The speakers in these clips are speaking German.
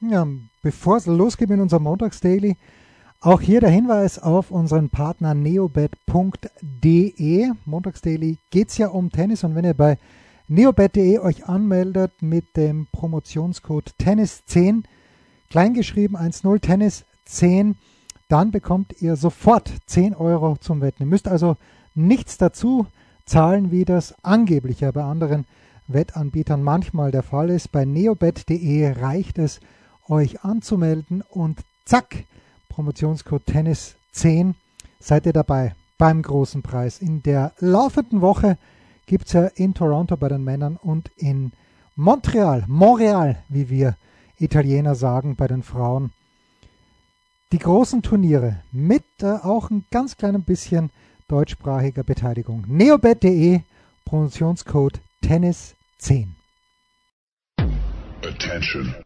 Ja, bevor es losgeht mit unserem Montagsdaily, auch hier der Hinweis auf unseren Partner neobet.de. Montagsdaily geht es ja um Tennis und wenn ihr bei neobet.de euch anmeldet mit dem Promotionscode Tennis10, kleingeschrieben 10 Tennis 10, dann bekommt ihr sofort 10 Euro zum Wetten. Ihr müsst also nichts dazu zahlen, wie das angeblich ja bei anderen Wettanbietern manchmal der Fall ist. Bei neobet.de reicht es, euch anzumelden und zack, Promotionscode Tennis 10, seid ihr dabei beim großen Preis. In der laufenden Woche gibt es ja in Toronto bei den Männern und in Montreal, Montreal, wie wir Italiener sagen, bei den Frauen, die großen Turniere mit äh, auch ein ganz kleinem bisschen deutschsprachiger Beteiligung. Neobet.de, Promotionscode Tennis 10. Attention.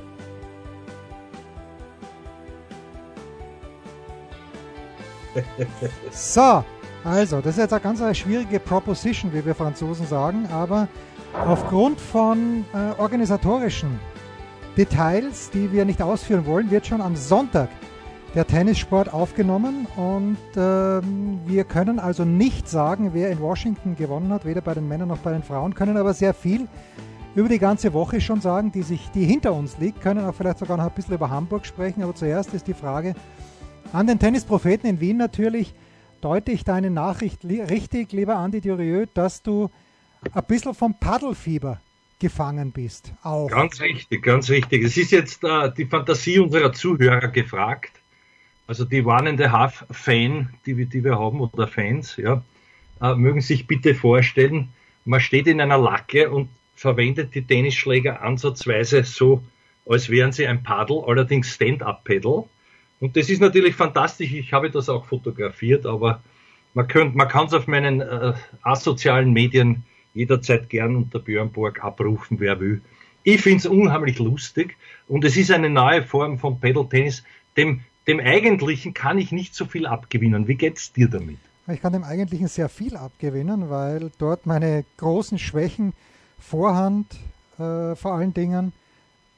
So, also, das ist jetzt eine ganz eine schwierige Proposition, wie wir Franzosen sagen, aber aufgrund von äh, organisatorischen Details, die wir nicht ausführen wollen, wird schon am Sonntag der Tennissport aufgenommen und ähm, wir können also nicht sagen, wer in Washington gewonnen hat, weder bei den Männern noch bei den Frauen, können aber sehr viel über die ganze Woche schon sagen, die sich, die hinter uns liegt, können auch vielleicht sogar noch ein bisschen über Hamburg sprechen, aber zuerst ist die Frage an den Tennispropheten in Wien natürlich, deute ich deine Nachricht richtig, lieber Andi Durieux, dass du ein bisschen vom Paddelfieber gefangen bist. Auch. Ganz richtig, ganz richtig. Es ist jetzt äh, die Fantasie unserer Zuhörer gefragt. Also die warnende Half-Fan, die, die, wir haben, oder Fans, ja, äh, mögen sich bitte vorstellen, man steht in einer Lacke und verwendet die Tennisschläger ansatzweise so, als wären sie ein Paddel, allerdings Stand-Up-Pedal. Und das ist natürlich fantastisch. Ich habe das auch fotografiert, aber man, könnt, man kann es auf meinen äh, asozialen Medien jederzeit gern unter Björnborg abrufen, wer will. Ich finde es unheimlich lustig und es ist eine neue Form von Pedal Tennis. Dem, dem Eigentlichen kann ich nicht so viel abgewinnen. Wie geht's dir damit? Ich kann dem Eigentlichen sehr viel abgewinnen, weil dort meine großen Schwächen, Vorhand äh, vor allen Dingen,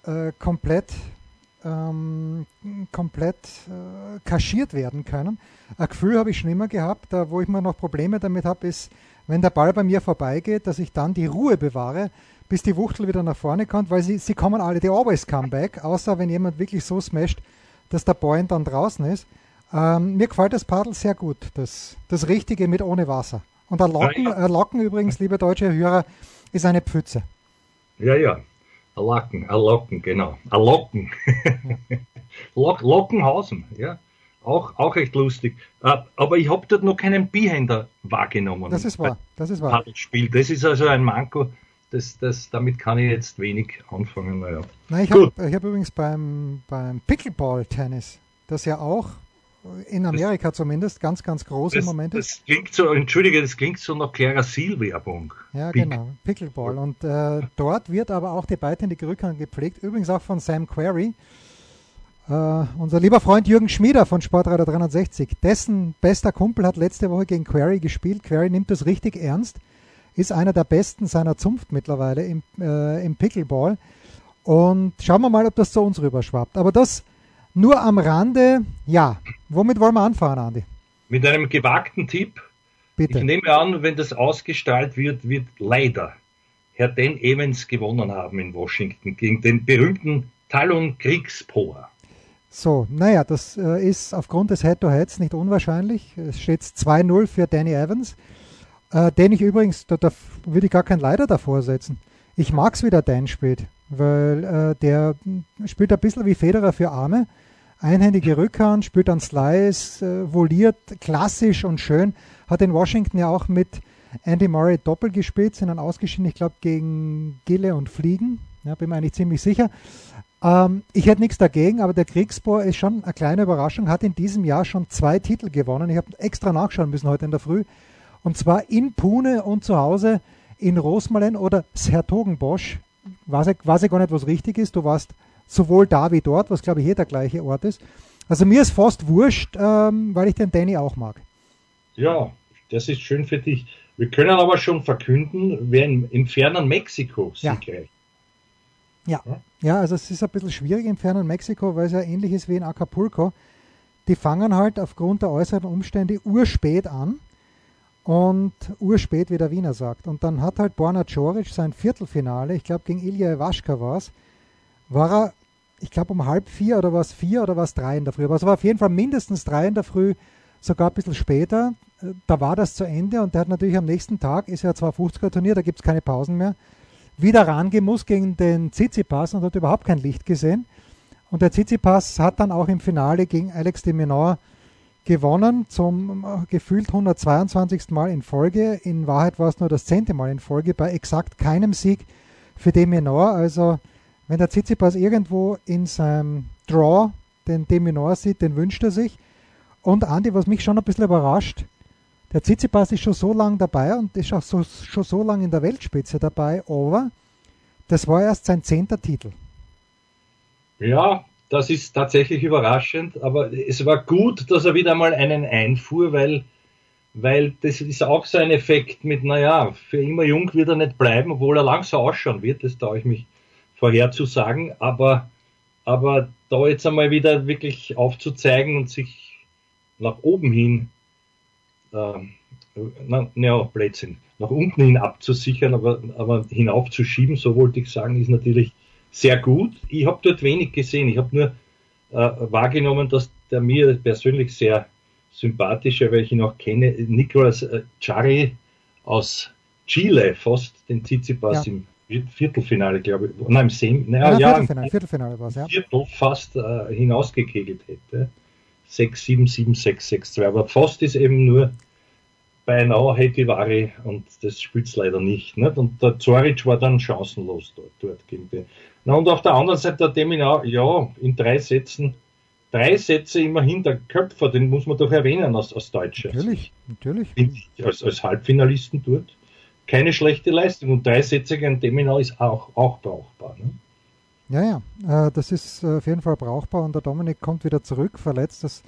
äh, komplett ähm, komplett äh, kaschiert werden können. Ein Gefühl habe ich schon immer gehabt, da wo ich mir noch Probleme damit habe, ist, wenn der Ball bei mir vorbeigeht, dass ich dann die Ruhe bewahre, bis die Wuchtel wieder nach vorne kommt, weil sie, sie kommen alle, die always come back, außer wenn jemand wirklich so smasht, dass der Point dann draußen ist. Ähm, mir gefällt das Paddel sehr gut, das, das Richtige mit ohne Wasser. Und ein Locken, ja, ja. Locken übrigens, liebe deutsche Hörer, ist eine Pfütze. Ja, ja, Locken, Locken, genau. Locken. Lock, Lockenhausen, ja. Auch, auch echt lustig. Äh, aber ich habe dort noch keinen Bihänder wahrgenommen. Das ist wahr, das ist wahr. Spiel. Das ist also ein Manko. Das, das, damit kann ich jetzt wenig anfangen. Naja. Nein, ich habe hab übrigens beim, beim Pickleball-Tennis, das ja auch in Amerika das, zumindest ganz, ganz groß im Moment ist. Das klingt so, entschuldige, das klingt so nach Klerasil-Werbung. Ja, Pick. genau, Pickleball. Und äh, dort wird aber auch die beidhändige Rückhand gepflegt, übrigens auch von Sam Query. Äh, unser lieber Freund Jürgen Schmieder von Sportradar 360, dessen bester Kumpel hat letzte Woche gegen Query gespielt. Query nimmt das richtig ernst, ist einer der besten seiner Zunft mittlerweile im, äh, im Pickleball. Und schauen wir mal, ob das zu uns rüberschwappt. Aber das nur am Rande, ja. Womit wollen wir anfangen, Andi? Mit einem gewagten Tipp. Bitte. Ich nehme an, wenn das ausgestrahlt wird, wird leider Herr Dan Evans gewonnen haben in Washington gegen den berühmten Talon Kriegspoa. So, naja, das äh, ist aufgrund des Head-to-Heads nicht unwahrscheinlich. Es steht 2-0 für Danny Evans, äh, den ich übrigens, da, da würde ich gar kein Leider davor setzen. Ich mag es, wie der Dan spielt, weil äh, der spielt ein bisschen wie Federer für Arme einhändige Rückhand, spielt dann Slice, äh, voliert klassisch und schön. Hat in Washington ja auch mit Andy Murray doppelt gespielt, sind dann ausgeschieden, ich glaube, gegen Gille und Fliegen. Ja, bin mir eigentlich ziemlich sicher. Ähm, ich hätte nichts dagegen, aber der Kriegsbohr ist schon eine kleine Überraschung, hat in diesem Jahr schon zwei Titel gewonnen. Ich habe extra nachschauen müssen heute in der Früh. Und zwar in Pune und zu Hause in Rosmalen oder Sertogenbosch. Weiß ich, weiß ich gar nicht, was richtig ist. Du warst sowohl da wie dort, was glaube ich hier der gleiche Ort ist. Also mir ist fast wurscht, ähm, weil ich den Danny auch mag. Ja, das ist schön für dich. Wir können aber schon verkünden, wer im, im fernen Mexiko siegreich. Ja. ja. ja, also es ist ein bisschen schwierig im fernen Mexiko, weil es ja ähnlich ist wie in Acapulco. Die fangen halt aufgrund der äußeren Umstände urspät an und urspät, wie der Wiener sagt. Und dann hat halt Borna Coric sein Viertelfinale, ich glaube gegen Ilya Iwaschka war es, war er, ich glaube um halb vier oder was vier oder was drei in der Früh. Aber es war auf jeden Fall mindestens drei in der Früh, sogar ein bisschen später. Da war das zu Ende und der hat natürlich am nächsten Tag, ist ja 250er Turnier, da gibt es keine Pausen mehr, wieder rangemusst gegen den Tsitsipas und hat überhaupt kein Licht gesehen. Und der Tsitsipas hat dann auch im Finale gegen Alex de Menor gewonnen, zum äh, gefühlt 122. Mal in Folge. In Wahrheit war es nur das zehnte Mal in Folge bei exakt keinem Sieg für de Menor. Also wenn der Tsitsipas irgendwo in seinem Draw den de Menor sieht, den wünscht er sich. Und Andi, was mich schon ein bisschen überrascht, der Tsitsipas ist schon so lange dabei und ist auch so, schon so lange in der Weltspitze dabei, aber das war erst sein zehnter Titel. Ja, das ist tatsächlich überraschend, aber es war gut, dass er wieder mal einen einfuhr, weil, weil das ist auch so ein Effekt mit, naja, für immer jung wird er nicht bleiben, obwohl er langsam ausschauen wird, das traue ich mich vorherzusagen, aber, aber da jetzt einmal wieder wirklich aufzuzeigen und sich nach oben hin äh, na, ja, Blödsinn, nach unten hin abzusichern, aber, aber hinaufzuschieben, so wollte ich sagen, ist natürlich sehr gut. Ich habe dort wenig gesehen. Ich habe nur äh, wahrgenommen, dass der mir persönlich sehr sympathische, weil ich ihn auch kenne, Nicolas äh, Chari aus Chile, fast den Tsitsipas ja. im Viertelfinale, glaube ich, nein, im Sem, naja, ja, Viertelfinale, Viertelfinale war es, ja. Viertel fast äh, hinausgekegelt hätte. 6, 7, 7, 6, 6, 2. Aber fast ist eben nur beinahe Hetivari und das spielt es leider nicht, nicht. Und der Zoric war dann chancenlos dort, dort gegen den. Na, und auf der anderen Seite der Deminau, ja, in drei Sätzen, drei Sätze immerhin, der Köpfer, den muss man doch erwähnen als, als Deutscher. Natürlich, natürlich. Als, als Halbfinalisten dort. Keine schlechte Leistung. Und drei Sätze gegen Deminau ist auch, auch brauchbar. Ne? Ja, ja, äh, das ist äh, auf jeden Fall brauchbar und der Dominik kommt wieder zurück, verletzt. Das,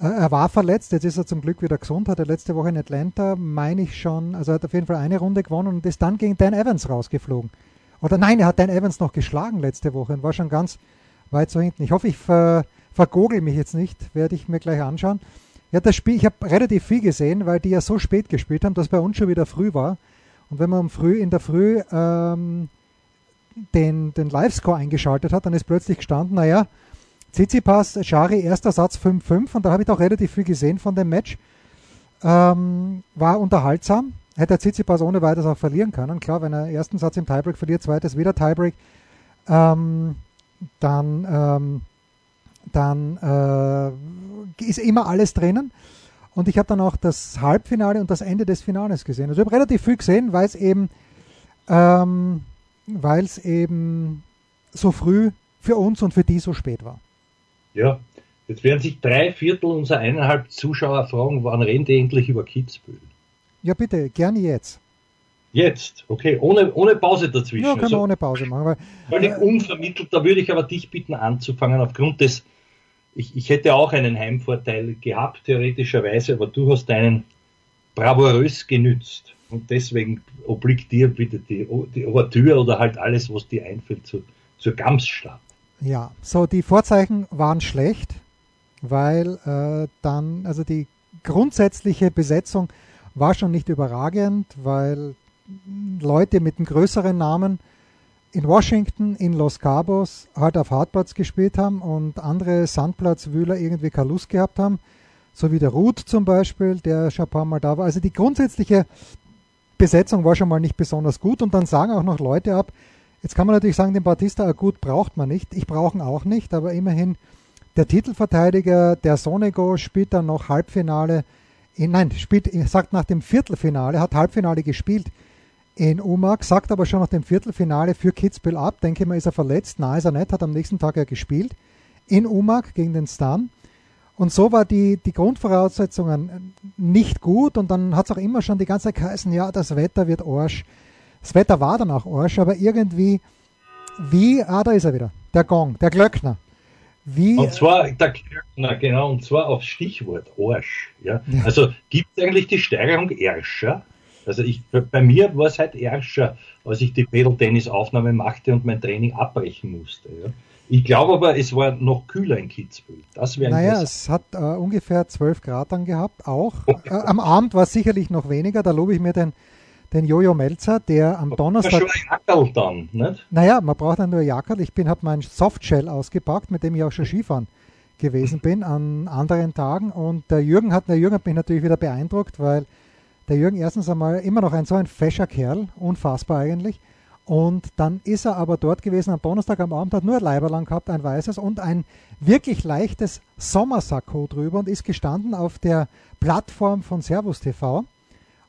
äh, er war verletzt, jetzt ist er zum Glück wieder gesund, hat er letzte Woche in Atlanta, meine ich schon, also er hat auf jeden Fall eine Runde gewonnen und ist dann gegen Dan Evans rausgeflogen. Oder nein, er hat Dan Evans noch geschlagen letzte Woche und war schon ganz weit so hinten. Ich hoffe, ich ver, vergogel mich jetzt nicht, werde ich mir gleich anschauen. Ja, das Spiel, ich habe relativ viel gesehen, weil die ja so spät gespielt haben, dass bei uns schon wieder früh war. Und wenn man früh in der Früh ähm, den, den Live-Score eingeschaltet hat, dann ist plötzlich gestanden, naja, Tsitsipas, Schari, erster Satz 5-5 und da habe ich doch relativ viel gesehen von dem Match. Ähm, war unterhaltsam, hätte Tsitsipas ohne weiteres auch verlieren können. Klar, wenn er ersten Satz im Tiebreak verliert, zweites wieder Tiebreak, ähm, dann, ähm, dann äh, ist immer alles drinnen. Und ich habe dann auch das Halbfinale und das Ende des Finales gesehen. Also ich habe relativ viel gesehen, weil es eben, ähm, weil es eben so früh für uns und für die so spät war. Ja, jetzt werden sich drei Viertel unserer eineinhalb Zuschauer fragen, wann reden die endlich über Kitzbühel? Ja, bitte, gerne jetzt. Jetzt, okay, ohne, ohne Pause dazwischen. Ja, können also, wir ohne Pause machen. Weil, völlig äh, unvermittelt, da würde ich aber dich bitten anzufangen, aufgrund des, ich, ich hätte auch einen Heimvorteil gehabt, theoretischerweise, aber du hast deinen bravourös genützt. Und deswegen obliegt dir bitte die, die Ouvertüre oder halt alles, was dir einfällt zu, zur Gamsstadt. Ja, so die Vorzeichen waren schlecht, weil äh, dann, also die grundsätzliche Besetzung war schon nicht überragend, weil Leute mit einem größeren Namen in Washington, in Los Cabos halt auf Hartplatz gespielt haben und andere Sandplatzwühler irgendwie keine Lust gehabt haben, so wie der Ruth zum Beispiel, der schon ein paar Mal da war. Also die grundsätzliche Besetzung war schon mal nicht besonders gut. Und dann sagen auch noch Leute ab, jetzt kann man natürlich sagen, den Batista gut braucht man nicht, ich brauche ihn auch nicht, aber immerhin der Titelverteidiger, der Sonego spielt dann noch Halbfinale, in, nein, spielt, sagt nach dem Viertelfinale, hat Halbfinale gespielt in Umag, sagt aber schon nach dem Viertelfinale für Kitzbühel ab. Denke mal, ist er verletzt. Na, ist er nicht, hat am nächsten Tag ja gespielt. In Umag gegen den Stan. Und so war die, die Grundvoraussetzungen nicht gut und dann hat es auch immer schon die ganze Zeit geheißen, ja, das Wetter wird Arsch. Das Wetter war dann auch Arsch, aber irgendwie, wie, ah, da ist er wieder, der Gong, der Glöckner. Wie, und zwar der Glöckner, genau, und zwar auf Stichwort Arsch. Ja? ja. Also gibt es eigentlich die Steigerung Erscher? Also ich, bei mir war es halt Erscher, als ich die Pedal-Tennis-Aufnahme machte und mein Training abbrechen musste. Ja? Ich glaube aber, es war noch kühler in Kitzbühel. Das wäre Naja, es hat äh, ungefähr 12 Grad dann gehabt, auch. Äh, am Abend war es sicherlich noch weniger, da lobe ich mir den, den Jojo Melzer, der am Donnerstag. Schon ein Jackerl dann, nicht? Naja, man braucht dann nur Jackerl. Ich bin, habe mein Softshell ausgepackt, mit dem ich auch schon Skifahren gewesen bin an anderen Tagen. Und der Jürgen hat, der Jürgen hat mich natürlich wieder beeindruckt, weil der Jürgen erstens einmal immer noch ein so ein fescher Kerl, unfassbar eigentlich. Und dann ist er aber dort gewesen am Donnerstag am Abend, hat nur ein Leiberlang gehabt, ein weißes und ein wirklich leichtes Sommersacko drüber und ist gestanden auf der Plattform von Servus TV.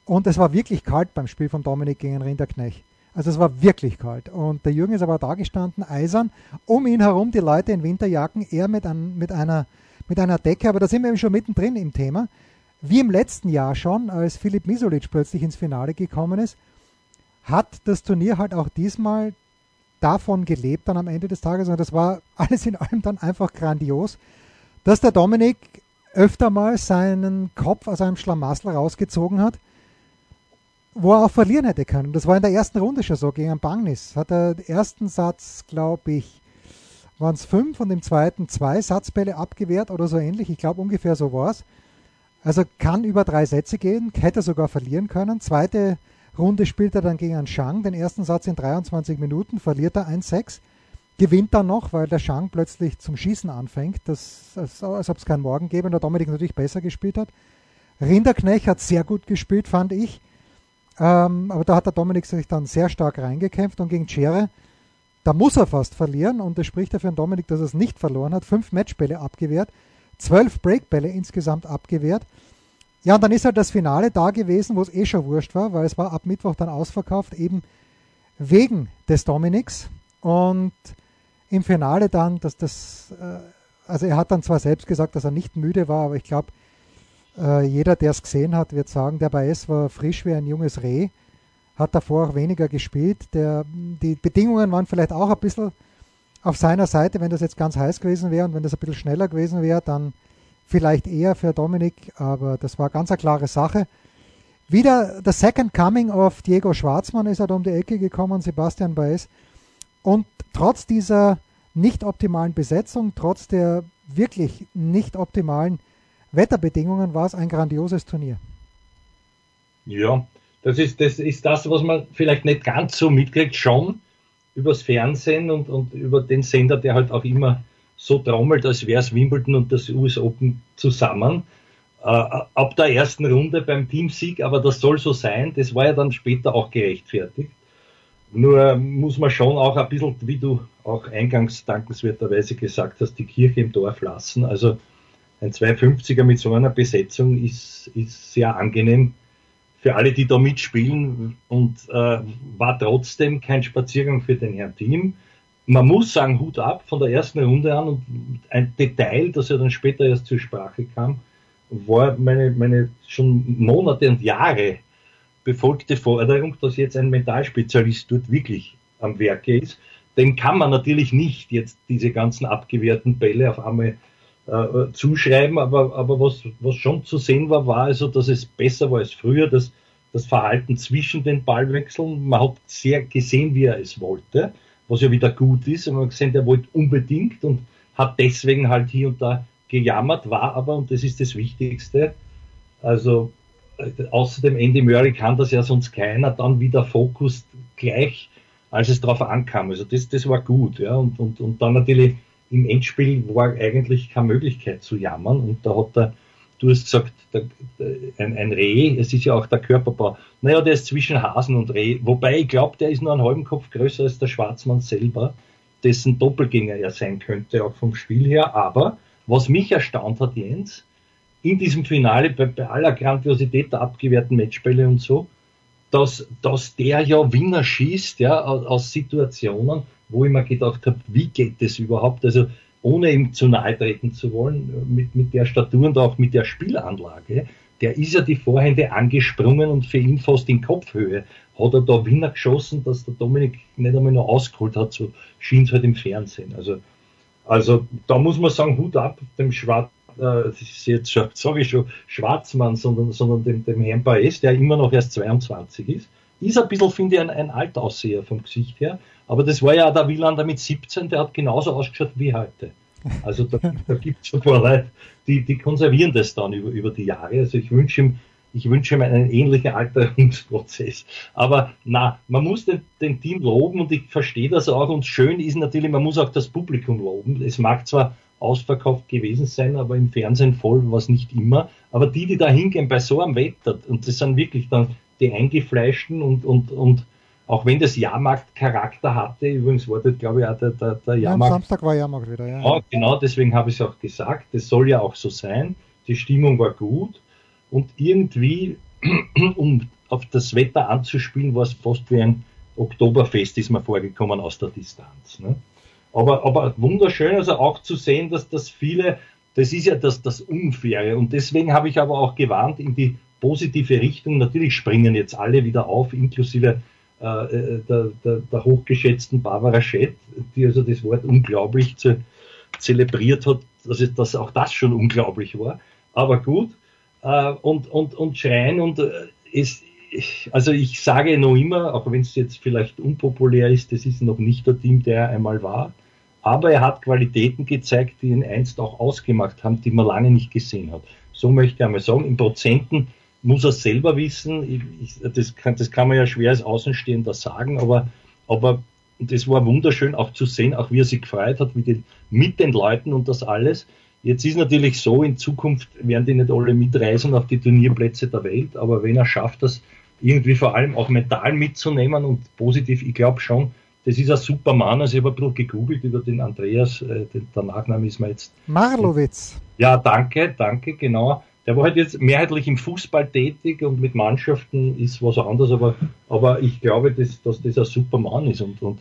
Und es war wirklich kalt beim Spiel von Dominik gegen Rinderknecht. Also es war wirklich kalt. Und der Jürgen ist aber da gestanden, eisern. Um ihn herum die Leute in Winterjacken, er mit, ein, mit, einer, mit einer Decke. Aber da sind wir eben schon mittendrin im Thema. Wie im letzten Jahr schon, als Filip Misolic plötzlich ins Finale gekommen ist, hat das Turnier halt auch diesmal davon gelebt dann am Ende des Tages und das war alles in allem dann einfach grandios, dass der Dominik öfter mal seinen Kopf aus einem Schlamassel rausgezogen hat, wo er auch verlieren hätte können. Das war in der ersten Runde schon so gegen Bangnis. Hat er den ersten Satz, glaube ich, waren es fünf und im zweiten zwei Satzbälle abgewehrt oder so ähnlich. Ich glaube ungefähr so war es. Also kann über drei Sätze gehen, hätte sogar verlieren können. Zweite Runde spielt er dann gegen einen Shang, den ersten Satz in 23 Minuten, verliert er 1-6, gewinnt dann noch, weil der Shang plötzlich zum Schießen anfängt, das, als, als ob es keinen Morgen gäbe und der Dominik natürlich besser gespielt hat. Rinderknecht hat sehr gut gespielt, fand ich. Ähm, aber da hat der Dominik sich dann sehr stark reingekämpft und gegen Chere, da muss er fast verlieren und das spricht ja für den Dominik, dass er es nicht verloren hat. Fünf Matchbälle abgewehrt, zwölf Breakbälle insgesamt abgewehrt. Ja, und dann ist halt das Finale da gewesen, wo es eh schon wurscht war, weil es war ab Mittwoch dann ausverkauft, eben wegen des Dominiks. Und im Finale dann, dass das, äh, also er hat dann zwar selbst gesagt, dass er nicht müde war, aber ich glaube, äh, jeder, der es gesehen hat, wird sagen, der Baez war frisch wie ein junges Reh, hat davor auch weniger gespielt. Der, die Bedingungen waren vielleicht auch ein bisschen auf seiner Seite, wenn das jetzt ganz heiß gewesen wäre und wenn das ein bisschen schneller gewesen wäre, dann vielleicht eher für Dominik, aber das war ganz eine klare Sache. Wieder der Second Coming of Diego Schwarzmann ist da um die Ecke gekommen, Sebastian Baez. Und trotz dieser nicht optimalen Besetzung, trotz der wirklich nicht optimalen Wetterbedingungen war es ein grandioses Turnier. Ja, das ist, das ist das, was man vielleicht nicht ganz so mitkriegt, schon übers Fernsehen und, und über den Sender, der halt auch immer so trommelt, als wäre es Wimbledon und das US Open zusammen. Äh, ab der ersten Runde beim Teamsieg, aber das soll so sein, das war ja dann später auch gerechtfertigt. Nur muss man schon auch ein bisschen, wie du auch eingangs dankenswerterweise gesagt hast, die Kirche im Dorf lassen. Also ein 250er mit so einer Besetzung ist, ist sehr angenehm für alle, die da mitspielen und äh, war trotzdem kein Spaziergang für den Herrn Team man muss sagen, Hut ab von der ersten Runde an und ein Detail, das ja dann später erst zur Sprache kam, war meine, meine schon Monate und Jahre befolgte Forderung, dass jetzt ein Mentalspezialist dort wirklich am Werke ist. Den kann man natürlich nicht jetzt diese ganzen abgewehrten Bälle auf einmal äh, zuschreiben, aber, aber was, was schon zu sehen war, war also, dass es besser war als früher, dass das Verhalten zwischen den Ballwechseln, man hat sehr gesehen, wie er es wollte was ja wieder gut ist. Und man hat gesehen, der wollte unbedingt und hat deswegen halt hier und da gejammert, war aber, und das ist das Wichtigste, also äh, außer dem Andy Murray kann das ja sonst keiner, dann wieder Fokus gleich, als es darauf ankam. Also das, das war gut, ja, und, und, und dann natürlich im Endspiel war eigentlich keine Möglichkeit zu jammern und da hat er du hast gesagt, der, ein, ein, Reh, es ist ja auch der Körperbau. Naja, der ist zwischen Hasen und Reh. Wobei ich glaube, der ist nur einen halben Kopf größer als der Schwarzmann selber, dessen Doppelgänger er sein könnte, auch vom Spiel her. Aber was mich erstaunt hat, Jens, in diesem Finale, bei, bei aller Grandiosität der abgewehrten Matchbälle und so, dass, dass der ja Winner schießt, ja, aus, aus Situationen, wo ich mir gedacht habe, wie geht das überhaupt? Also ohne ihm zu nahe treten zu wollen, mit, mit der Statur und auch mit der Spielanlage, der ist ja die Vorhände angesprungen und für ihn fast in Kopfhöhe hat er da Winner geschossen, dass der Dominik nicht einmal noch ausgeholt hat, so schien es halt im Fernsehen. Also, also da muss man sagen, Hut ab dem Schwarz, äh, jetzt sage ich schon, Schwarzmann, sondern, sondern dem, dem Herrn Baez, der immer noch erst 22 ist. Ist ein bisschen, finde ich, ein, ein Altausseher vom Gesicht her. Aber das war ja der Wielander mit 17, der hat genauso ausgeschaut wie heute. Also da, da gibt es ein paar Leute, die, die konservieren das dann über, über die Jahre. Also ich wünsche ihm, ich wünsche ihm einen ähnlichen Alterungsprozess. Aber na, man muss den, den Team loben und ich verstehe das auch. Und schön ist natürlich, man muss auch das Publikum loben. Es mag zwar ausverkauft gewesen sein, aber im Fernsehen voll war nicht immer. Aber die, die da hingehen bei so einem Wetter, und das sind wirklich dann die Eingefleischten und, und, und auch wenn das Jahrmarktcharakter hatte, übrigens war das, glaube ich, auch der, der, der Jahrmarkt. Ja, am Samstag war Jahrmarkt wieder, ja. Ja, genau, deswegen habe ich es auch gesagt. Das soll ja auch so sein. Die Stimmung war gut und irgendwie, um auf das Wetter anzuspielen, war es fast wie ein Oktoberfest, ist mir vorgekommen aus der Distanz. Ne? Aber, aber wunderschön, also auch zu sehen, dass das viele, das ist ja das, das Unfaire und deswegen habe ich aber auch gewarnt in die positive Richtung. Natürlich springen jetzt alle wieder auf, inklusive äh, der, der, der, hochgeschätzten Barbara Schett, die also das Wort unglaublich ze, zelebriert hat, dass, es, dass auch das schon unglaublich war. Aber gut, äh, und, und, und schreien und äh, es, also ich sage noch immer, auch wenn es jetzt vielleicht unpopulär ist, das ist noch nicht der Team, der er einmal war, aber er hat Qualitäten gezeigt, die ihn einst auch ausgemacht haben, die man lange nicht gesehen hat. So möchte ich einmal sagen, in Prozenten muss er selber wissen. Ich, das, kann, das kann man ja schwer als Außenstehender sagen, aber, aber das war wunderschön auch zu sehen, auch wie er sich gefreut hat, wie die, mit den Leuten und das alles. Jetzt ist natürlich so, in Zukunft werden die nicht alle mitreisen auf die Turnierplätze der Welt, aber wenn er schafft, das irgendwie vor allem auch mental mitzunehmen und positiv, ich glaube schon, das ist ein super Mann. Also ich habe ein bisschen gegoogelt über den Andreas, äh, den, der Nachname ist mir jetzt. Marlowitz. Ja, danke, danke, genau. Der war halt jetzt mehrheitlich im Fußball tätig und mit Mannschaften ist was anderes, aber, aber ich glaube, dass, dass das ein super Mann ist. Und, und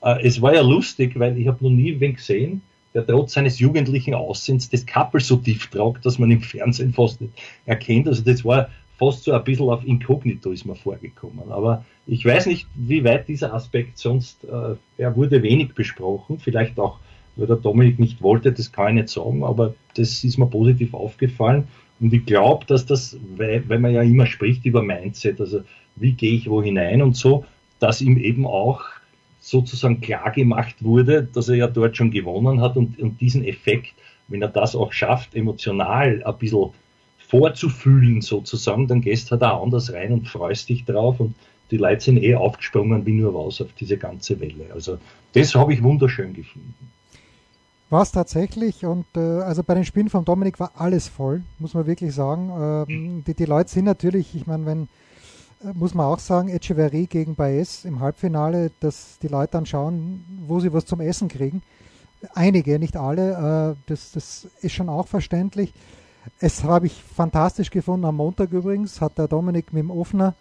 äh, es war ja lustig, weil ich habe noch nie wen gesehen, der trotz seines jugendlichen Aussehens das Kappel so tief tragt, dass man im Fernsehen fast nicht erkennt. Also das war fast so ein bisschen auf Inkognito ist mir vorgekommen. Aber ich weiß nicht, wie weit dieser Aspekt sonst, äh, er wurde wenig besprochen, vielleicht auch, weil der Dominik nicht wollte, das kann ich nicht sagen, aber das ist mir positiv aufgefallen. Und ich glaube, dass das, weil, man ja immer spricht über Mindset, also wie gehe ich wo hinein und so, dass ihm eben auch sozusagen klar gemacht wurde, dass er ja dort schon gewonnen hat und, und diesen Effekt, wenn er das auch schafft, emotional ein bisschen vorzufühlen sozusagen, dann gehst halt auch anders rein und freust dich drauf und die Leute sind eh aufgesprungen wie nur was auf diese ganze Welle. Also das habe ich wunderschön gefunden. War es tatsächlich und äh, also bei den Spielen von Dominik war alles voll, muss man wirklich sagen. Ähm, die, die Leute sind natürlich, ich meine, wenn, äh, muss man auch sagen, Echeverry gegen Baez im Halbfinale, dass die Leute dann schauen, wo sie was zum Essen kriegen. Einige, nicht alle, äh, das, das ist schon auch verständlich. Es habe ich fantastisch gefunden. Am Montag übrigens hat der Dominik mit dem Offener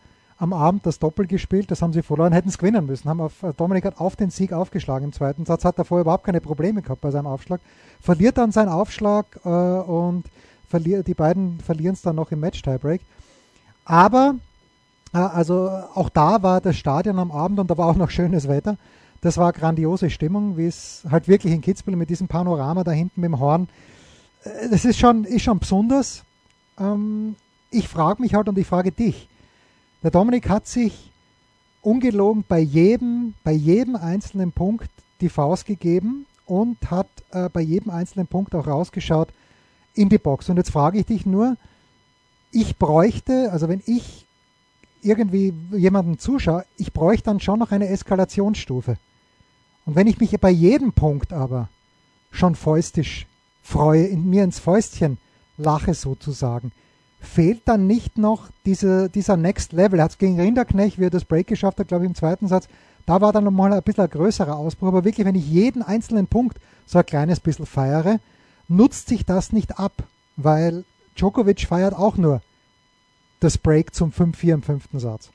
am Abend das Doppel gespielt, das haben sie verloren, hätten es gewinnen müssen. Haben auf, Dominik hat auf den Sieg aufgeschlagen im zweiten Satz, hat davor überhaupt keine Probleme gehabt bei seinem Aufschlag. Verliert dann seinen Aufschlag äh, und die beiden verlieren es dann noch im Match-Tiebreak. Aber, äh, also auch da war das Stadion am Abend und da war auch noch schönes Wetter. Das war grandiose Stimmung, wie es halt wirklich in Kitzbühel mit diesem Panorama da hinten mit dem Horn. Äh, das ist schon, ist schon besonders. Ähm, ich frage mich halt und ich frage dich, der Dominik hat sich ungelogen bei jedem, bei jedem einzelnen Punkt die Faust gegeben und hat äh, bei jedem einzelnen Punkt auch rausgeschaut in die Box. Und jetzt frage ich dich nur, ich bräuchte, also wenn ich irgendwie jemanden zuschaue, ich bräuchte dann schon noch eine Eskalationsstufe. Und wenn ich mich bei jedem Punkt aber schon fäustisch freue, in mir ins Fäustchen lache sozusagen, fehlt dann nicht noch diese, dieser Next Level. Er hat es gegen Rinderknecht, wie er das Break geschafft hat, glaube ich, im zweiten Satz. Da war dann nochmal ein bisschen ein größerer Ausbruch. Aber wirklich, wenn ich jeden einzelnen Punkt so ein kleines bisschen feiere, nutzt sich das nicht ab, weil Djokovic feiert auch nur das Break zum 5-4 im fünften Satz.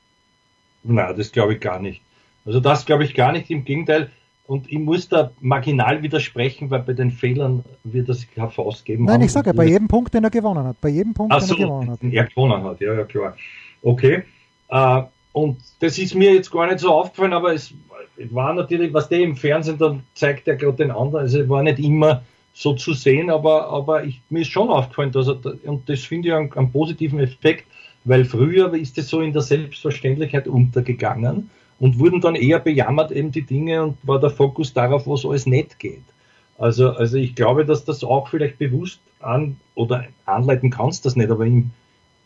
Nein, das glaube ich gar nicht. Also das glaube ich gar nicht. Im Gegenteil, und ich muss da marginal widersprechen, weil bei den Fehlern wird er sich herausgeben. Nein, ich sage ja, bei jedem Punkt, den er gewonnen hat. Bei jedem Punkt, Ach den so, er gewonnen hat. Er gewonnen hat, ja, ja, klar. Okay. Äh, und das ist mir jetzt gar nicht so aufgefallen, aber es war natürlich, was der im Fernsehen dann zeigt, er gerade den anderen. Also es war nicht immer so zu sehen, aber, aber ich, mir ist schon aufgefallen, dass er, und das finde ich einen, einen positiven Effekt, weil früher ist es so in der Selbstverständlichkeit untergegangen und wurden dann eher bejammert eben die Dinge und war der Fokus darauf, was alles nicht geht. Also, also ich glaube, dass das auch vielleicht bewusst an oder anleiten kannst das nicht, aber ihm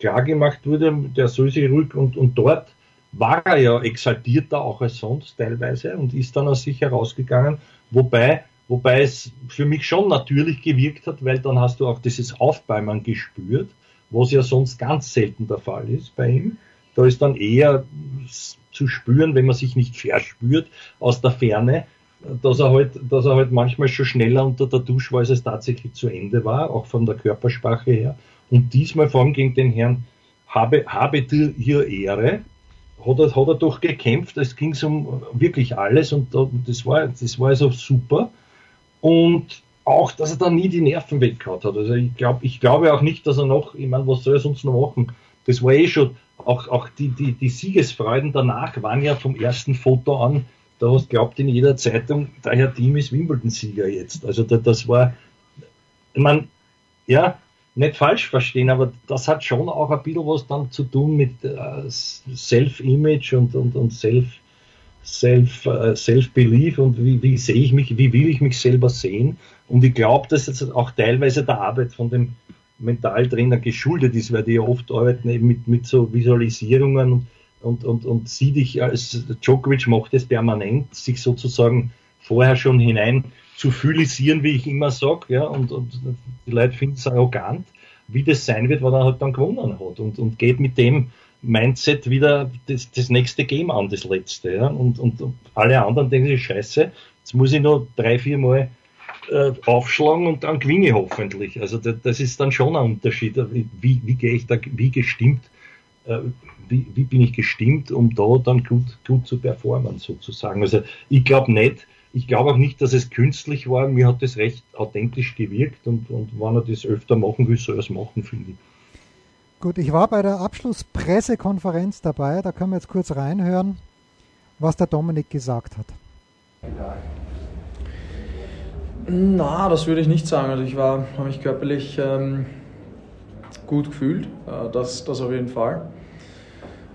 klar gemacht wurde, der soll sich ruhig und, und dort war er ja exaltierter auch als sonst teilweise und ist dann aus sich herausgegangen, wobei, wobei es für mich schon natürlich gewirkt hat, weil dann hast du auch dieses Aufbäumen gespürt, was ja sonst ganz selten der Fall ist bei ihm. Da ist dann eher zu spüren, wenn man sich nicht verspürt aus der Ferne, dass er halt, dass er halt manchmal schon schneller unter der Dusche war, als es tatsächlich zu Ende war, auch von der Körpersprache her. Und diesmal vor allem gegen den Herrn habe, habe hier Ehre, hat er, hat er doch gekämpft, es ging um wirklich alles und das war, das war also super. Und auch, dass er da nie die Nerven weggehauen hat. Also ich glaube, ich glaube auch nicht, dass er noch, ich meine, was soll er sonst noch machen? Das war eh schon, auch, auch die, die, die Siegesfreuden danach waren ja vom ersten Foto an, da hast glaubt in jeder Zeitung, der Herr Team ist Wimbledon-Sieger jetzt. Also da, das war, ich meine, ja, nicht falsch verstehen, aber das hat schon auch ein bisschen was dann zu tun mit äh, Self-Image und, und, und Self, Self, äh, Self-Belief und wie, wie sehe ich mich, wie will ich mich selber sehen. Und ich glaube, dass jetzt auch teilweise der Arbeit von dem Mentaltrainer geschuldet ist, weil die ja oft arbeiten eben mit, mit so Visualisierungen und, und, und, sieh dich als Djokovic macht es permanent, sich sozusagen vorher schon hinein zu phylisieren, wie ich immer sage, ja, und, und die Leute finden es arrogant, wie das sein wird, wenn er halt dann gewonnen hat und, und geht mit dem Mindset wieder das, das nächste Game an, das letzte, ja, und, und, und alle anderen denken sich, scheiße, jetzt muss ich noch drei, vier Mal äh, aufschlagen und dann gewinne ich hoffentlich. Also das, das ist dann schon ein Unterschied, wie, wie gehe ich da, wie gestimmt, äh, wie, wie bin ich gestimmt, um da dann gut, gut zu performen, sozusagen. Also ich glaube nicht, ich glaube auch nicht, dass es künstlich war. Mir hat das recht authentisch gewirkt und, und wenn er das öfter machen will, soll er es machen, finde ich. Gut, ich war bei der Abschlusspressekonferenz dabei. Da können wir jetzt kurz reinhören, was der Dominik gesagt hat. Na, das würde ich nicht sagen. Also ich war, habe mich körperlich ähm, gut gefühlt. Äh, das, das auf jeden Fall.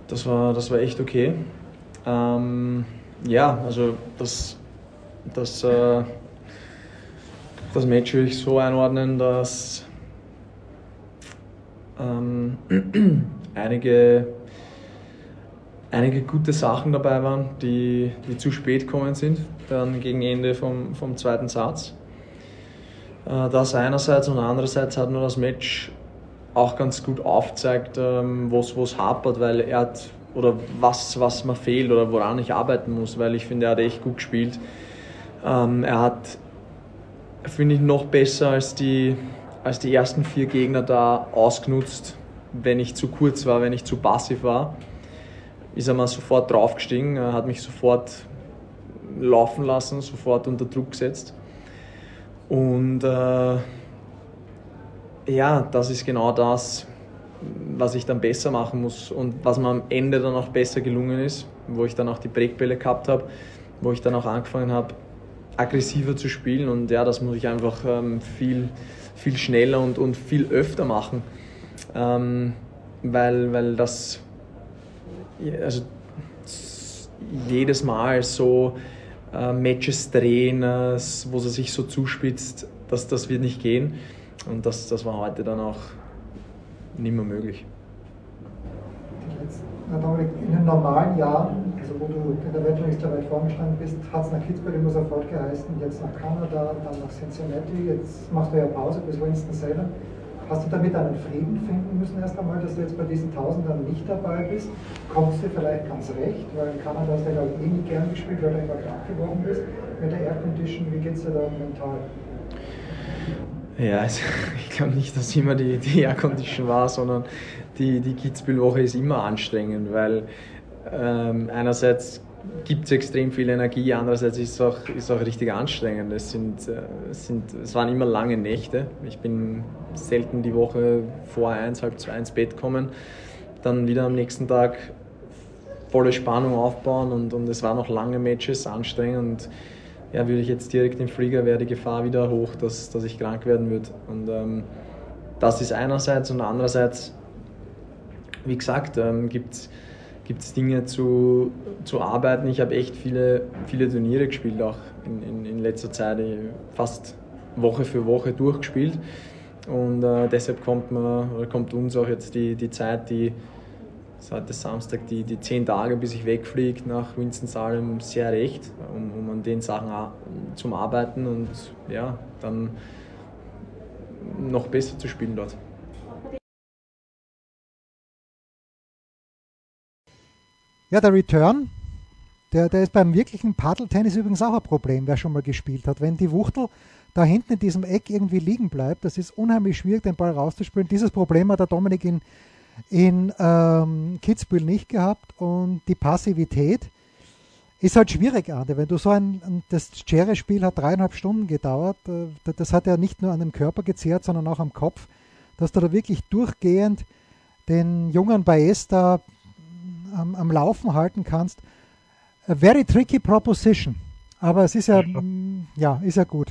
Das war, das war echt okay. Ähm, ja, also das das, äh, das Match würde ich so einordnen, dass ähm, einige, einige gute Sachen dabei waren, die, die zu spät gekommen sind, dann gegen Ende vom, vom zweiten Satz. Äh, das einerseits und andererseits hat mir das Match auch ganz gut aufgezeigt, ähm, wo es hapert, weil er hat, oder was, was mir fehlt oder woran ich arbeiten muss, weil ich finde, er hat echt gut gespielt. Ähm, er hat, finde ich, noch besser als die, als die ersten vier Gegner da ausgenutzt, wenn ich zu kurz war, wenn ich zu passiv war. Ist er mal sofort draufgestiegen, hat mich sofort laufen lassen, sofort unter Druck gesetzt. Und äh, ja, das ist genau das, was ich dann besser machen muss und was mir am Ende dann auch besser gelungen ist, wo ich dann auch die Breakbälle gehabt habe, wo ich dann auch angefangen habe, aggressiver zu spielen. Und ja, das muss ich einfach ähm, viel, viel schneller und, und viel öfter machen, ähm, weil, weil das also jedes Mal so äh, Matches drehen, äh, wo sie sich so zuspitzt, das, das wird nicht gehen und das, das war heute dann auch nicht mehr möglich. In den normalen Jahren wo du in der Weltrangliste weit vorgestanden bist, hat es nach Kitzbühel immer sofort geheißen, jetzt nach Kanada, dann nach Cincinnati, jetzt machst du ja Pause bis Winston-Salem. Hast du damit einen Frieden finden müssen erst einmal, dass du jetzt bei diesen Tausendern nicht dabei bist? Kommst du vielleicht ganz recht, weil in Kanada hast du ja eh nie gern gespielt, weil du einfach abgebrochen bist mit der Air Condition. Wie geht es dir da mental? Ja, also ich glaube nicht, dass immer die, die Air war, sondern die, die Kitzbühel-Woche ist immer anstrengend, weil ähm, einerseits gibt es extrem viel Energie, andererseits ist es auch, ist auch richtig anstrengend. Es, sind, äh, es, sind, es waren immer lange Nächte. Ich bin selten die Woche vor eins, halb zwei ins Bett kommen, dann wieder am nächsten Tag volle Spannung aufbauen und, und es waren noch lange Matches, anstrengend. Ja, würde ich jetzt direkt im Flieger, wäre die Gefahr wieder hoch, dass, dass ich krank werden würde. Und ähm, das ist einerseits und andererseits, wie gesagt, ähm, gibt es gibt es Dinge zu, zu arbeiten. Ich habe echt viele, viele Turniere gespielt, auch in, in, in letzter Zeit, fast Woche für Woche durchgespielt. Und äh, deshalb kommt, man, oder kommt uns auch jetzt die, die Zeit, die seit Samstag, die, die zehn Tage, bis ich wegfliege nach Winston-Salem, sehr recht, um, um an den Sachen zu arbeiten und ja, dann noch besser zu spielen dort. Ja, der Return, der, der ist beim wirklichen Paddeltennis übrigens auch ein Problem, wer schon mal gespielt hat. Wenn die Wuchtel da hinten in diesem Eck irgendwie liegen bleibt, das ist unheimlich schwierig, den Ball rauszuspielen. Dieses Problem hat der Dominik in, in ähm, Kitzbühel nicht gehabt und die Passivität ist halt schwierig, Ande. Wenn du so ein, das Cherry-Spiel hat dreieinhalb Stunden gedauert, äh, das hat ja nicht nur an dem Körper gezehrt, sondern auch am Kopf, dass du da wirklich durchgehend den jungen Baesta am, am Laufen halten kannst. A very tricky proposition. Aber es ist ja, ja, ja ist ja gut.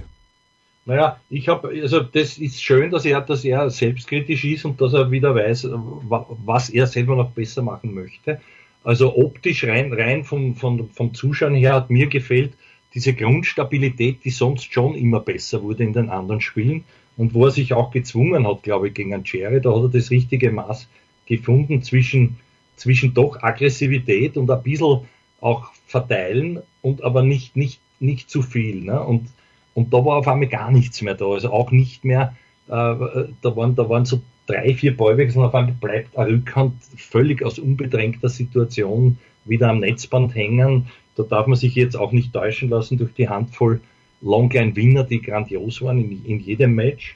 Naja, ich habe, also das ist schön, dass er, dass er selbstkritisch ist und dass er wieder weiß, was er selber noch besser machen möchte. Also optisch rein, rein vom, vom, vom Zuschauen her hat mir gefällt diese Grundstabilität, die sonst schon immer besser wurde in den anderen Spielen und wo er sich auch gezwungen hat, glaube ich, gegen Jerry, da hat er das richtige Maß gefunden zwischen zwischen doch Aggressivität und ein bisschen auch verteilen und aber nicht, nicht, nicht zu viel. Ne? Und, und da war auf einmal gar nichts mehr da. Also auch nicht mehr, äh, da, waren, da waren so drei, vier Ballwechsel und auf einmal bleibt eine Rückhand völlig aus unbedrängter Situation wieder am Netzband hängen. Da darf man sich jetzt auch nicht täuschen lassen durch die Handvoll Longline-Winner, die grandios waren in, in jedem Match.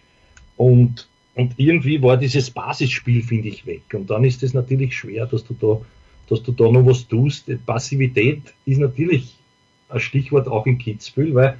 Und und irgendwie war dieses Basisspiel, finde ich, weg. Und dann ist es natürlich schwer, dass du da, dass du da noch was tust. Passivität ist natürlich ein Stichwort auch in Kitzbühel, weil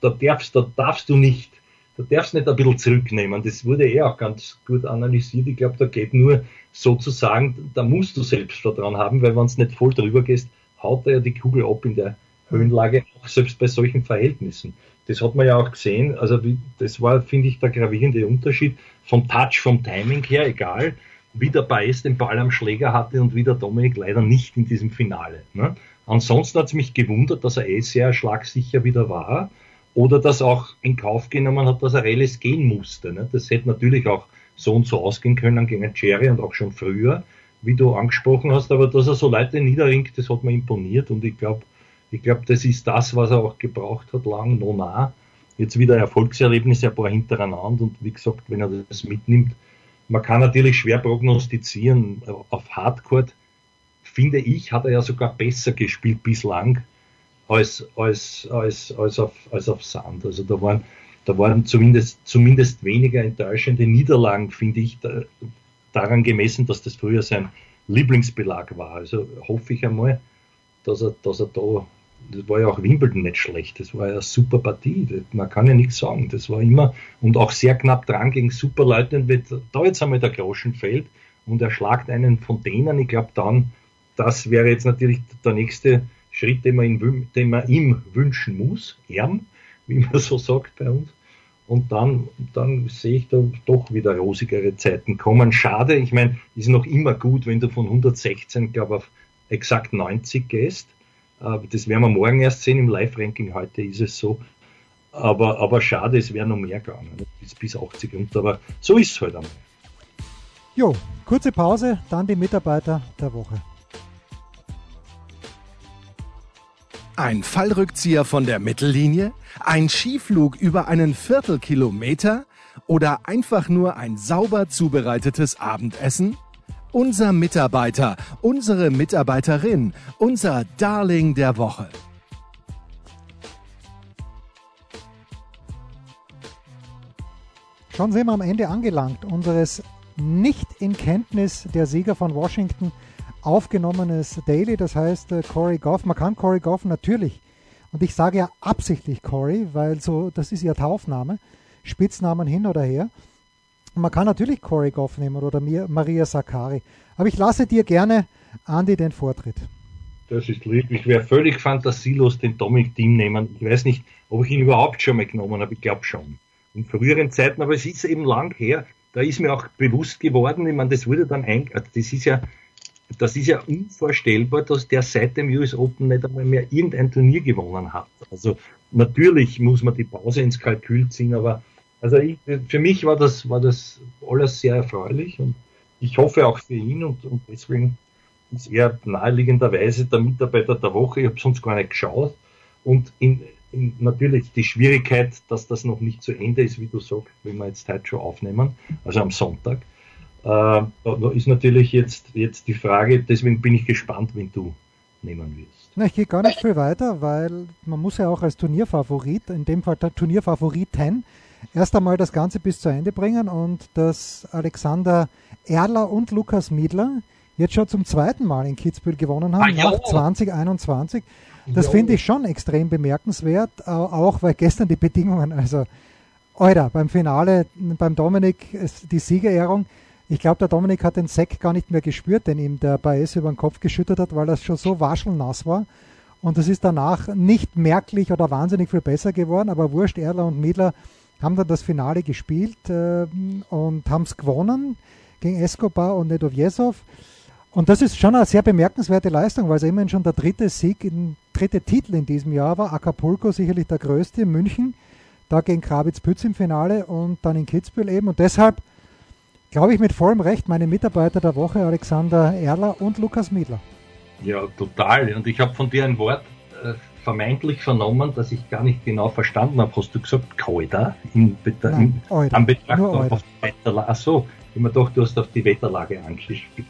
da darfst, da darfst du nicht, da darfst nicht ein bisschen zurücknehmen. Das wurde eh auch ganz gut analysiert. Ich glaube, da geht nur sozusagen, da musst du Selbstvertrauen haben, weil wenn es nicht voll drüber gehst, haut er ja die Kugel ab in der Höhenlage, auch selbst bei solchen Verhältnissen. Das hat man ja auch gesehen. Also das war, finde ich, der gravierende Unterschied vom Touch, vom Timing her, egal, wie der Baez den Ball am Schläger hatte und wie der Dominik leider nicht in diesem Finale. Ne? Ansonsten hat es mich gewundert, dass er eh sehr schlagsicher wieder war oder dass auch in Kauf genommen hat, dass er Reles gehen musste. Ne? Das hätte natürlich auch so und so ausgehen können gegen Jerry und auch schon früher, wie du angesprochen hast, aber dass er so Leute niederringt, das hat mir imponiert und ich glaube, ich glaube, das ist das, was er auch gebraucht hat, lang, no nah. Jetzt wieder Erfolgserlebnisse, ein paar hintereinander und wie gesagt, wenn er das mitnimmt, man kann natürlich schwer prognostizieren. Auf Hardcore, finde ich, hat er ja sogar besser gespielt bislang als, als, als, als, auf, als auf Sand. Also da waren, da waren zumindest, zumindest weniger enttäuschende Niederlagen, finde ich, da, daran gemessen, dass das früher sein Lieblingsbelag war. Also hoffe ich einmal, dass er, dass er da das war ja auch Wimbledon nicht schlecht. Das war ja eine super Partie. Man kann ja nichts sagen. Das war immer und auch sehr knapp dran gegen super Leute. Und wenn da jetzt einmal der Groschen fällt und er schlagt einen von denen, ich glaube dann, das wäre jetzt natürlich der nächste Schritt, den man, ihm, den man ihm wünschen muss. Ärm, wie man so sagt bei uns. Und dann, dann sehe ich da doch wieder rosigere Zeiten kommen. Schade, ich meine, ist noch immer gut, wenn du von 116, glaube auf exakt 90 gehst. Äh, das werden wir morgen erst sehen im Live-Ranking. Heute ist es so. Aber, aber schade, es wäre noch mehr gegangen. Bis, bis 80 runter. Aber so ist es halt einmal. Jo, kurze Pause, dann die Mitarbeiter der Woche. Ein Fallrückzieher von der Mittellinie? Ein Skiflug über einen Viertelkilometer? Oder einfach nur ein sauber zubereitetes Abendessen? Unser Mitarbeiter, unsere Mitarbeiterin, unser Darling der Woche. Schon sind wir am Ende angelangt unseres nicht in Kenntnis der Sieger von Washington aufgenommenes Daily. Das heißt, äh, Corey Goff, man kann Corey Goff natürlich, und ich sage ja absichtlich Corey, weil so, das ist ihr Taufname, Spitznamen hin oder her. Man kann natürlich Corey Goff nehmen oder Maria Sakari. Aber ich lasse dir gerne, Andy, den Vortritt. Das ist lieb. Ich wäre völlig fantasielos den Dominic Team nehmen. Ich weiß nicht, ob ich ihn überhaupt schon mal genommen habe. Ich glaube schon. In früheren Zeiten, aber es ist eben lang her. Da ist mir auch bewusst geworden, ich meine, das wurde dann ein, also das ist ja, das ist ja unvorstellbar, dass der seit dem US Open nicht einmal mehr irgendein Turnier gewonnen hat. Also natürlich muss man die Pause ins Kalkül ziehen, aber also ich, für mich war das, war das alles sehr erfreulich und ich hoffe auch für ihn und, und deswegen ist er naheliegenderweise der Mitarbeiter der Woche. Ich habe sonst gar nicht geschaut. Und in, in, natürlich die Schwierigkeit, dass das noch nicht zu Ende ist, wie du sagst, wenn wir jetzt heute schon aufnehmen, also am Sonntag. Äh, da, ist natürlich jetzt, jetzt die Frage, deswegen bin ich gespannt, wenn du nehmen wirst. Na, ich gehe gar nicht viel weiter, weil man muss ja auch als Turnierfavorit, in dem Fall der Turnierfavoriten, erst einmal das Ganze bis zu Ende bringen und dass Alexander Erler und Lukas Miedler jetzt schon zum zweiten Mal in Kitzbühel gewonnen haben, ah, nach 2021. Das finde ich schon extrem bemerkenswert, auch weil gestern die Bedingungen, also Alter, beim Finale, beim Dominik, die Siegerehrung, ich glaube, der Dominik hat den Sack gar nicht mehr gespürt, den ihm der Baez über den Kopf geschüttet hat, weil das schon so waschelnass war. Und das ist danach nicht merklich oder wahnsinnig viel besser geworden, aber Wurscht, Erler und Miedler haben dann das Finale gespielt äh, und haben es gewonnen gegen Escobar und Nedovjesov. Und das ist schon eine sehr bemerkenswerte Leistung, weil es immerhin schon der dritte Sieg, der dritte Titel in diesem Jahr war. Acapulco sicherlich der größte, München, da gegen Kravitz-Pütz im Finale und dann in Kitzbühel eben. Und deshalb glaube ich mit vollem Recht meine Mitarbeiter der Woche, Alexander Erler und Lukas Miedler. Ja, total. Und ich habe von dir ein Wort äh, vermeintlich vernommen, das ich gar nicht genau verstanden habe. Hast du gesagt, Kauda? In, Nein, in, am Betracht auf Wetterlage. Achso, ich mir doch, du hast auf die Wetterlage angespielt.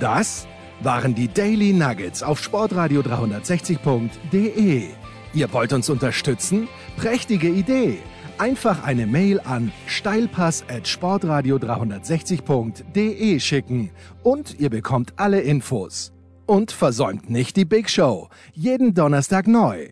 Das waren die Daily Nuggets auf Sportradio 360.de. Ihr wollt uns unterstützen? Prächtige Idee! Einfach eine Mail an steilpass at sportradio 360.de schicken und ihr bekommt alle Infos. Und versäumt nicht die Big Show. Jeden Donnerstag neu.